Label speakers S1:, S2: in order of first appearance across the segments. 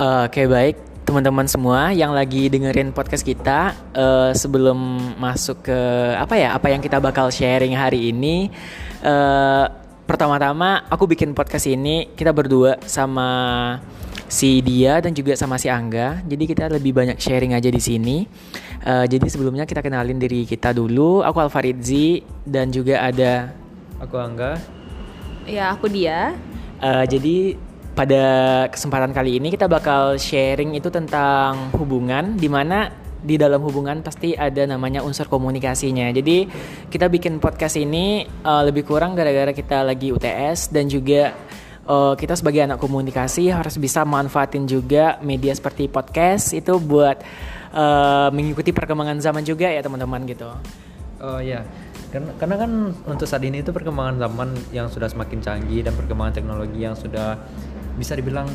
S1: Uh, Oke baik teman-teman semua yang lagi dengerin podcast kita uh, sebelum masuk ke apa ya apa yang kita bakal sharing hari ini uh, pertama-tama aku bikin podcast ini kita berdua sama si dia dan juga sama si Angga. Jadi kita lebih banyak sharing aja di sini. Uh, jadi sebelumnya kita kenalin diri kita dulu. Aku Alfaridzi dan juga ada
S2: aku Angga.
S3: Ya aku dia.
S1: Uh, jadi pada kesempatan kali ini kita bakal sharing itu tentang hubungan di mana di dalam hubungan pasti ada namanya unsur komunikasinya. Jadi kita bikin podcast ini uh, lebih kurang gara-gara kita lagi UTS dan juga uh, kita sebagai anak komunikasi harus bisa manfaatin juga media seperti podcast itu buat uh, mengikuti perkembangan zaman juga ya teman-teman gitu.
S2: Oh ya, karena, karena kan untuk saat ini itu perkembangan zaman yang sudah semakin canggih dan perkembangan teknologi yang sudah bisa dibilang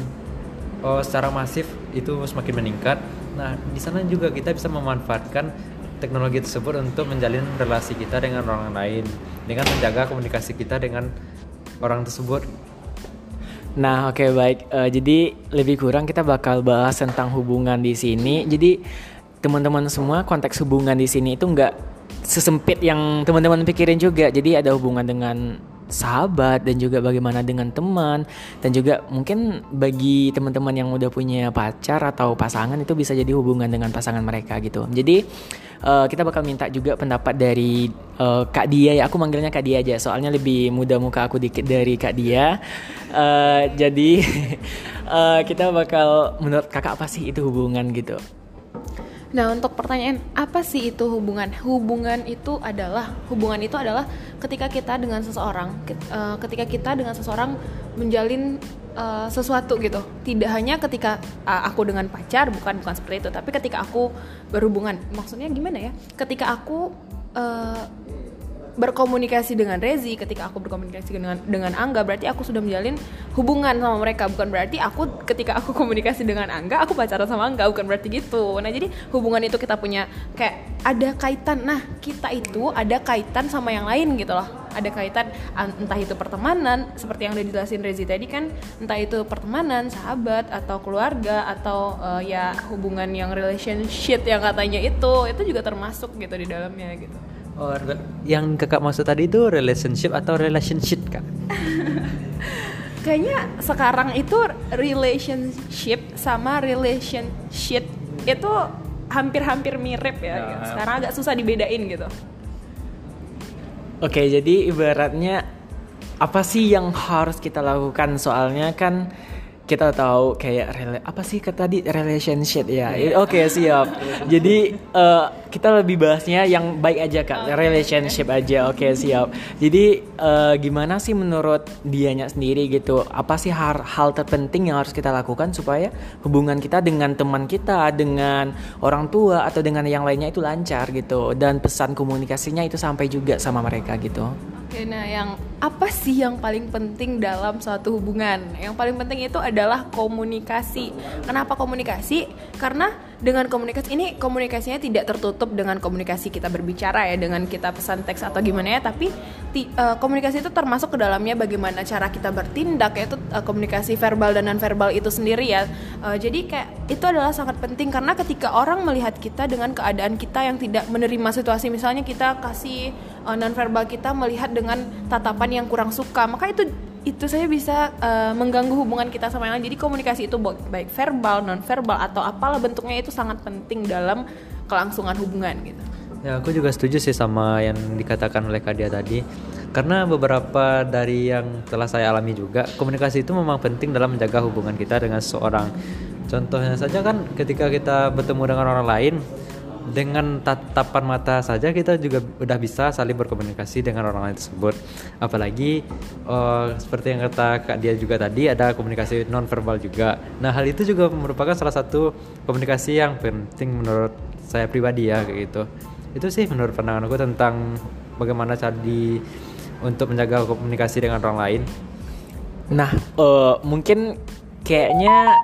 S2: oh, secara masif itu semakin meningkat. Nah, di sana juga kita bisa memanfaatkan teknologi tersebut untuk menjalin relasi kita dengan orang lain, dengan menjaga komunikasi kita dengan orang tersebut.
S1: Nah, oke okay, baik. Uh, jadi lebih kurang kita bakal bahas tentang hubungan di sini. Jadi teman-teman semua konteks hubungan di sini itu nggak sesempit yang teman-teman pikirin juga. Jadi ada hubungan dengan sahabat dan juga bagaimana dengan teman dan juga mungkin bagi teman-teman yang udah punya pacar atau pasangan itu bisa jadi hubungan dengan pasangan mereka gitu. Jadi uh, kita bakal minta juga pendapat dari uh, Kak Dia ya. Aku manggilnya Kak Dia aja soalnya lebih muda muka aku dikit dari Kak Dia. Uh, jadi uh, kita bakal menurut Kakak apa sih itu hubungan gitu?
S3: Nah, untuk pertanyaan apa sih itu hubungan? Hubungan itu adalah hubungan itu adalah ketika kita dengan seseorang, eh, ketika kita dengan seseorang menjalin uh, sesuatu gitu. Tidak hanya ketika uh, aku dengan pacar, bukan bukan seperti itu, tapi ketika aku berhubungan. Maksudnya gimana ya? Ketika aku berkomunikasi dengan Rezi ketika aku berkomunikasi dengan dengan Angga berarti aku sudah menjalin hubungan sama mereka. Bukan berarti aku ketika aku komunikasi dengan Angga aku pacaran sama Angga. Bukan berarti gitu. Nah jadi hubungan itu kita punya kayak ada kaitan. Nah kita itu ada kaitan sama yang lain gitu loh. Ada kaitan entah itu pertemanan seperti yang udah dijelasin Rezi tadi kan entah itu pertemanan sahabat atau keluarga atau uh, ya hubungan yang relationship yang katanya itu itu juga termasuk gitu di dalamnya gitu
S2: Oh, yang kakak maksud tadi itu relationship atau relationship kak?
S3: Kayaknya sekarang itu relationship sama relationship itu hampir-hampir mirip ya. Nah. Sekarang agak susah dibedain gitu.
S1: Oke, jadi ibaratnya apa sih yang harus kita lakukan? Soalnya kan kita tahu kayak rela apa sih kata tadi? Relationship ya. Yeah. oke okay, siap. Jadi uh, kita lebih bahasnya yang baik aja kak. Relationship aja. Oke okay, siap. Jadi uh, gimana sih menurut dianya sendiri gitu? Apa sih hal, hal terpenting yang harus kita lakukan supaya hubungan kita dengan teman kita dengan orang tua atau dengan yang lainnya itu lancar gitu? Dan pesan komunikasinya itu sampai juga sama mereka gitu
S3: Oke, nah yang apa sih yang paling penting dalam suatu hubungan? Yang paling penting itu adalah komunikasi. Kenapa komunikasi? Karena dengan komunikasi ini komunikasinya tidak tertutup dengan komunikasi kita berbicara ya, dengan kita pesan teks atau gimana ya, tapi uh, komunikasi itu termasuk ke dalamnya bagaimana cara kita bertindak yaitu uh, komunikasi verbal dan non verbal itu sendiri ya. Uh, jadi kayak itu adalah sangat penting karena ketika orang melihat kita dengan keadaan kita yang tidak menerima situasi misalnya kita kasih uh, non verbal kita melihat dengan tatapan yang kurang suka, maka itu itu saya bisa uh, mengganggu hubungan kita sama yang lain. Jadi komunikasi itu baik verbal, non verbal atau apalah bentuknya itu sangat penting dalam kelangsungan hubungan gitu.
S2: Ya, aku juga setuju sih sama yang dikatakan oleh Kadia tadi. Karena beberapa dari yang telah saya alami juga, komunikasi itu memang penting dalam menjaga hubungan kita dengan seseorang. Contohnya saja kan ketika kita bertemu dengan orang lain, dengan tatapan mata saja kita juga udah bisa saling berkomunikasi dengan orang lain tersebut apalagi uh, seperti yang kata kak dia juga tadi ada komunikasi non verbal juga nah hal itu juga merupakan salah satu komunikasi yang penting menurut saya pribadi ya kayak gitu itu sih menurut pandangan aku tentang bagaimana cara di untuk menjaga komunikasi dengan orang lain
S1: nah uh, mungkin kayaknya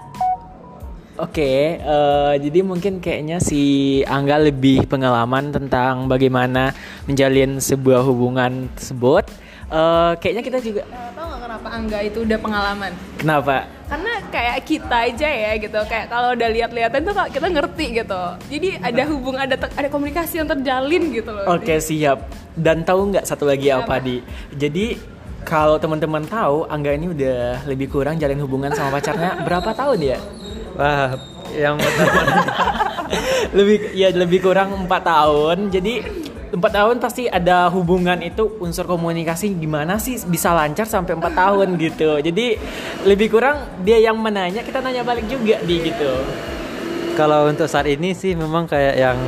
S1: Oke, okay, uh, eh, jadi mungkin kayaknya si Angga lebih pengalaman tentang bagaimana menjalin sebuah hubungan tersebut. Uh, kayaknya kita juga.
S3: Uh, tahu nggak kenapa Angga itu udah pengalaman?
S1: Kenapa?
S3: Kayak kita aja ya gitu kayak kalau udah lihat-lihatan tuh kita ngerti gitu jadi ada hubung ada ada komunikasi yang terjalin gitu loh
S1: Oke siap. Dan tahu nggak satu lagi apa di? Jadi kalau teman-teman tahu Angga ini udah lebih kurang jalin hubungan sama pacarnya berapa tahun ya?
S2: Wah, yang pertama
S1: lebih ya lebih kurang empat tahun. Jadi empat tahun pasti ada hubungan itu unsur komunikasi gimana sih bisa lancar sampai empat tahun gitu. Jadi lebih kurang dia yang menanya kita nanya balik juga di gitu.
S2: kalau untuk saat ini sih memang kayak yang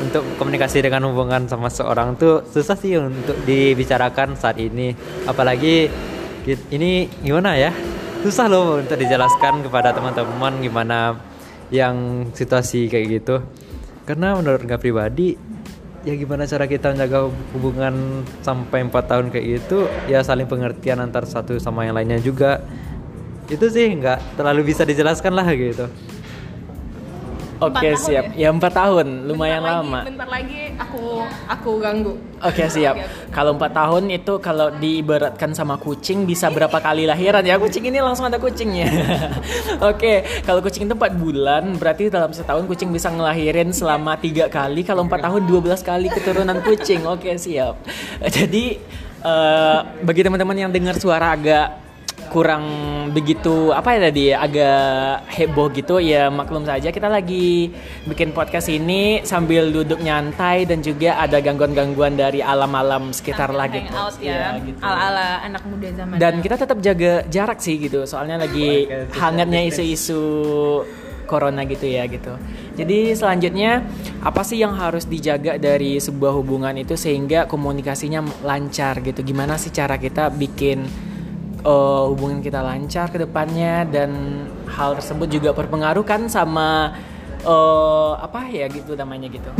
S2: untuk komunikasi dengan hubungan sama seorang tuh susah sih untuk dibicarakan saat ini. Apalagi ini gimana ya? Susah loh untuk dijelaskan kepada teman-teman gimana yang situasi kayak gitu. Karena menurut nggak pribadi ya gimana cara kita menjaga hubungan sampai empat tahun kayak gitu? Ya saling pengertian antar satu sama yang lainnya juga. Itu sih nggak terlalu bisa dijelaskan lah gitu
S1: Oke
S3: tahun
S1: siap. Ya empat tahun, lumayan
S3: Bentar
S1: lama.
S3: lagi, bentar lagi aku aku ganggu
S1: Oke siap. Kalau empat tahun itu kalau diibaratkan sama kucing bisa berapa kali lahiran ya? Kucing ini langsung ada kucingnya. Oke, kalau kucing itu empat bulan, berarti dalam setahun kucing bisa ngelahirin selama tiga kali. Kalau empat tahun 12 kali keturunan kucing. Oke siap. Jadi eh, bagi teman-teman yang dengar suara agak kurang begitu apa ya tadi ya, agak heboh gitu ya maklum saja kita lagi bikin podcast ini sambil duduk nyantai dan juga ada gangguan-gangguan dari alam-alam sekitar lah gitu. Iya,
S3: ya,
S1: gitu.
S3: ala-ala anak muda zaman
S1: Dan kita tetap jaga jarak sih gitu soalnya lagi hangatnya isu-isu corona gitu ya gitu. Jadi selanjutnya apa sih yang harus dijaga dari sebuah hubungan itu sehingga komunikasinya lancar gitu. Gimana sih cara kita bikin eh, hubungan kita lancar ke depannya dan hal tersebut juga berpengaruh kan sama eh, apa ya gitu namanya gitu.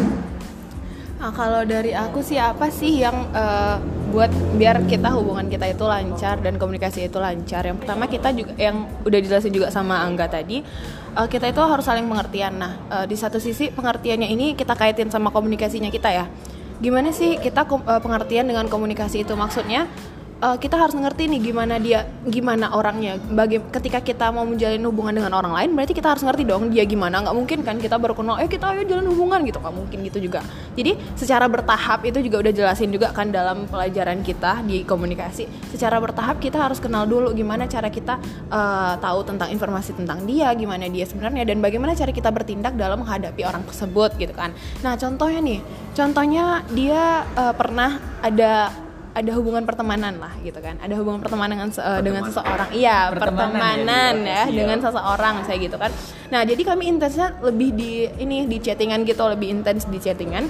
S3: Nah, kalau dari aku sih apa sih yang eh, buat biar kita hubungan kita itu lancar dan komunikasi itu lancar. Yang pertama kita juga yang udah dijelasin juga sama Angga tadi, eh, kita itu harus saling pengertian. Nah, eh, di satu sisi pengertiannya ini kita kaitin sama komunikasinya kita ya. Gimana sih kita eh, pengertian dengan komunikasi itu maksudnya? Eh, kita harus ngerti nih gimana dia, gimana orangnya. Bagi ketika kita mau menjalin hubungan dengan orang lain, berarti kita harus ngerti dong dia gimana. Nggak mungkin kan kita baru kenal, eh kita ayo jalan hubungan gitu, nggak mungkin gitu juga. Jadi secara bertahap itu juga udah jelasin juga kan dalam pelajaran kita di komunikasi. Secara bertahap kita harus kenal dulu gimana cara kita eh, tahu tentang informasi tentang dia, gimana dia sebenarnya dan bagaimana cara kita bertindak dalam menghadapi orang tersebut gitu kan. Nah contohnya nih, contohnya dia eh, pernah ada ada hubungan pertemanan lah gitu kan. Ada hubungan pertemanan dengan eh, dengan seseorang. Iya
S1: Pertemanan ya,
S3: pertemanan ya
S1: Siap.
S3: dengan seseorang saya gitu kan. Nah jadi kami intensnya lebih di ini di chattingan gitu lebih intens di chattingan.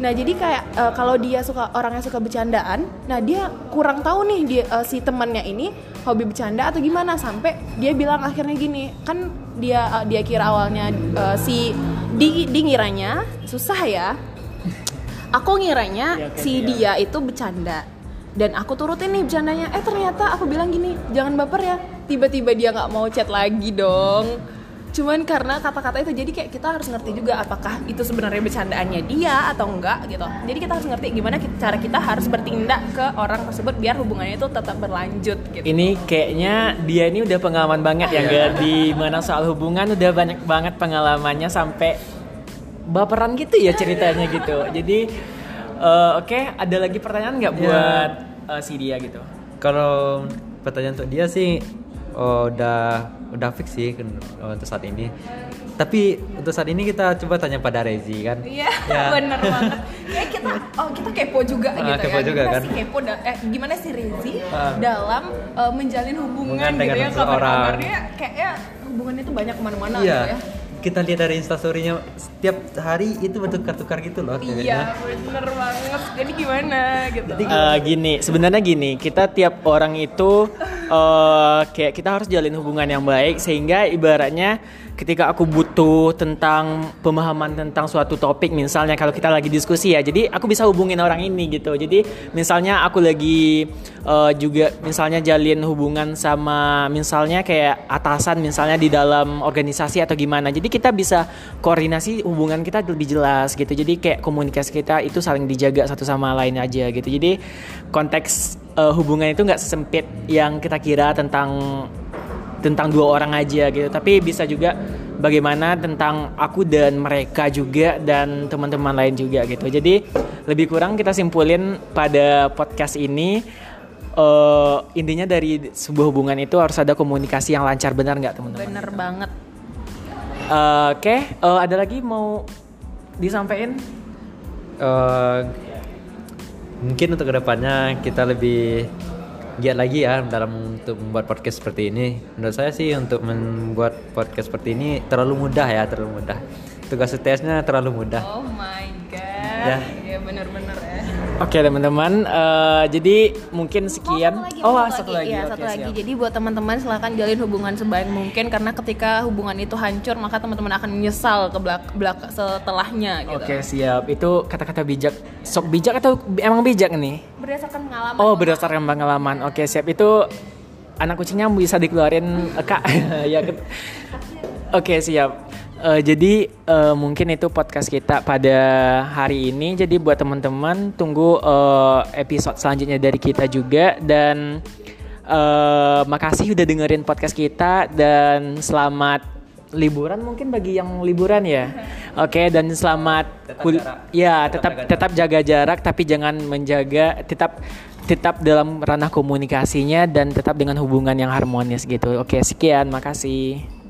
S3: Nah jadi kayak eh, kalau dia suka orangnya suka bercandaan nah dia kurang tahu nih dia eh, si temannya ini hobi bercanda atau gimana sampai dia bilang akhirnya gini kan dia eh, dia kira awalnya eh, si di, di ngiranya susah ya. Aku ngiranya
S1: oke,
S3: si
S1: iya.
S3: dia itu bercanda dan aku turutin nih bercandanya. Eh ternyata aku bilang gini jangan baper ya tiba-tiba dia nggak mau chat lagi dong. Cuman karena kata-kata itu jadi kayak kita harus ngerti juga apakah itu sebenarnya bercandaannya dia atau enggak gitu. Jadi kita harus ngerti gimana ki- cara kita harus bertindak ke orang tersebut biar hubungannya itu tetap berlanjut gitu.
S1: Ini kayaknya dia ini udah pengalaman banget ya gak di mana soal hubungan udah banyak banget pengalamannya sampai baperan gitu ya ceritanya gitu. Jadi eh, oke ada lagi pertanyaan nggak
S2: Ya.
S1: buat eh, si dia gitu?
S2: Kalau pertanyaan untuk dia sih oh, udah udah fix sih oh, untuk saat ini. Tapi untuk saat ini kita coba tanya pada Rezi kan.
S3: Iya,
S2: Ya.
S3: bener banget. Kayak kita, oh kita kepo juga
S2: Ah,
S3: gitu
S2: kepo
S3: ya.
S2: juga
S3: Gimana
S2: kan.
S3: sih kepo da- eh, gimana sih Rezi
S2: Ah.
S3: dalam eh, menjalin hubungan,
S2: Hubungan
S3: gitu
S2: dengan
S3: ya kabar-kabarnya kayaknya hubungannya itu banyak ke mana-mana
S2: Iya.
S3: gitu ya.
S2: Kita lihat dari instastorynya setiap hari itu bertukar-tukar gitu loh.
S3: Iya, bener banget. Jadi gimana gitu.
S1: Eh, gini, sebenarnya gini, kita tiap orang itu eh, kayak kita harus jalin hubungan yang baik sehingga ibaratnya ketika aku butuh tentang pemahaman tentang suatu topik misalnya kalau kita lagi diskusi ya, jadi aku bisa hubungin orang ini gitu. Jadi misalnya aku lagi eh, juga misalnya jalin hubungan sama misalnya kayak atasan misalnya di dalam organisasi atau gimana. Jadi kita bisa koordinasi hubungan kita lebih jelas gitu. Jadi kayak komunikasi kita itu saling dijaga satu sama lain aja gitu. Jadi konteks eh, hubungan itu nggak sesempit yang kita kira tentang tentang dua orang aja gitu. Tapi bisa juga bagaimana tentang aku dan mereka juga dan teman-teman lain juga gitu. Jadi lebih kurang kita simpulin pada podcast ini eh, intinya dari sebuah hubungan itu harus ada komunikasi yang lancar. Benar nggak teman-teman?
S3: Bener banget.
S1: Eh, oke eh, ada lagi mau disampaikan?
S2: Eh, mungkin untuk ke depannya kita lebih giat lagi ya dalam untuk membuat podcast seperti ini. Menurut saya sih untuk membuat podcast seperti ini terlalu mudah ya, terlalu mudah. Tugas tesnya terlalu mudah.
S3: Oh my god.
S2: Ya.
S3: Ya bener-bener ya.
S1: Oke teman-teman, eh, jadi mungkin sekian.
S3: Oh,
S1: ah,
S3: satu lagi. Iya,
S1: Oke,
S3: satu lagi.
S1: siap.
S3: Jadi buat teman-teman silahkan jalin hubungan sebaik mungkin karena ketika hubungan itu hancur maka teman-teman akan menyesal ke belak belak setelahnya gitu.
S1: Oke siap. Itu kata-kata bijak. Sok bijak atau emang bijak nih?
S3: Berdasarkan pengalaman.
S1: Oh berdasarkan pengalaman. Oke siap. Itu anak kucingnya bisa dikeluarin eh, kak. ya. Oke siap. Eh, jadi eh, mungkin itu podcast kita pada hari ini. Jadi buat teman-teman tunggu eh, episode selanjutnya dari kita juga dan eh, makasih udah dengerin podcast kita dan selamat liburan mungkin bagi yang liburan ya. Oke dan selamat kul- ya tetap tetap jaga jarak tapi jangan menjaga tetap tetap dalam ranah komunikasinya dan tetap dengan hubungan yang harmonis gitu. Oke, sekian, makasih.